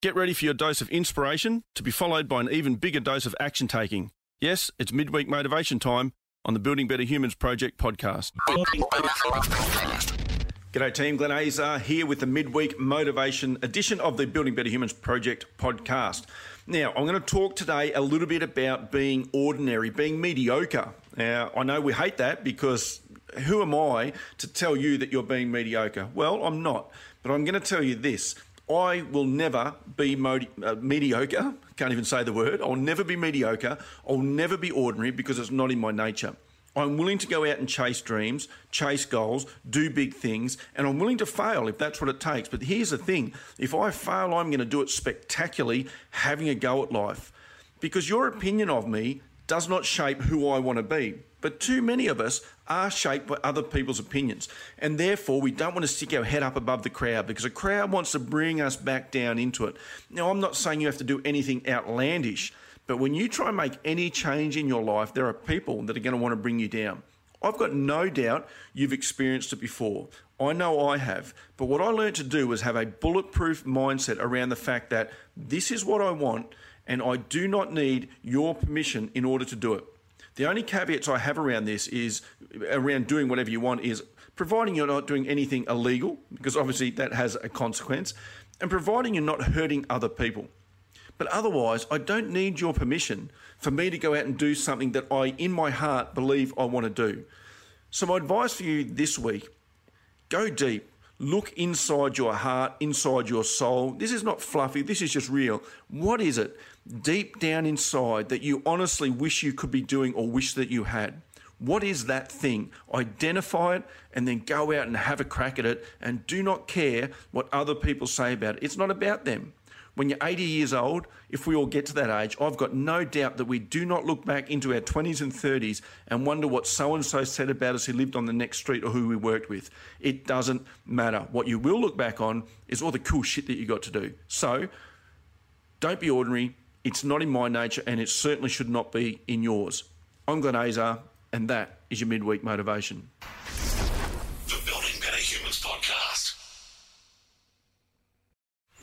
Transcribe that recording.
Get ready for your dose of inspiration to be followed by an even bigger dose of action taking. Yes, it's midweek motivation time on the Building Better Humans Project podcast. G'day team, Glenn Azar here with the midweek motivation edition of the Building Better Humans Project podcast. Now, I'm going to talk today a little bit about being ordinary, being mediocre. Now, I know we hate that because who am I to tell you that you're being mediocre? Well, I'm not, but I'm going to tell you this I will never be modi- uh, mediocre. Can't even say the word. I'll never be mediocre. I'll never be ordinary because it's not in my nature. I'm willing to go out and chase dreams, chase goals, do big things, and I'm willing to fail if that's what it takes. But here's the thing if I fail, I'm going to do it spectacularly, having a go at life. Because your opinion of me does not shape who I want to be. But too many of us are shaped by other people's opinions. And therefore, we don't want to stick our head up above the crowd because a crowd wants to bring us back down into it. Now, I'm not saying you have to do anything outlandish, but when you try and make any change in your life, there are people that are going to want to bring you down. I've got no doubt you've experienced it before. I know I have. But what I learned to do was have a bulletproof mindset around the fact that this is what I want and I do not need your permission in order to do it. The only caveats I have around this is around doing whatever you want is providing you're not doing anything illegal, because obviously that has a consequence, and providing you're not hurting other people. But otherwise, I don't need your permission for me to go out and do something that I, in my heart, believe I want to do. So, my advice for you this week go deep. Look inside your heart, inside your soul. This is not fluffy, this is just real. What is it deep down inside that you honestly wish you could be doing or wish that you had? What is that thing? Identify it and then go out and have a crack at it and do not care what other people say about it. It's not about them. When you're 80 years old, if we all get to that age, I've got no doubt that we do not look back into our 20s and 30s and wonder what so and so said about us who lived on the next street or who we worked with. It doesn't matter. What you will look back on is all the cool shit that you got to do. So don't be ordinary. It's not in my nature and it certainly should not be in yours. I'm Glenn Azar, and that is your midweek motivation. The Building Better Humans podcast.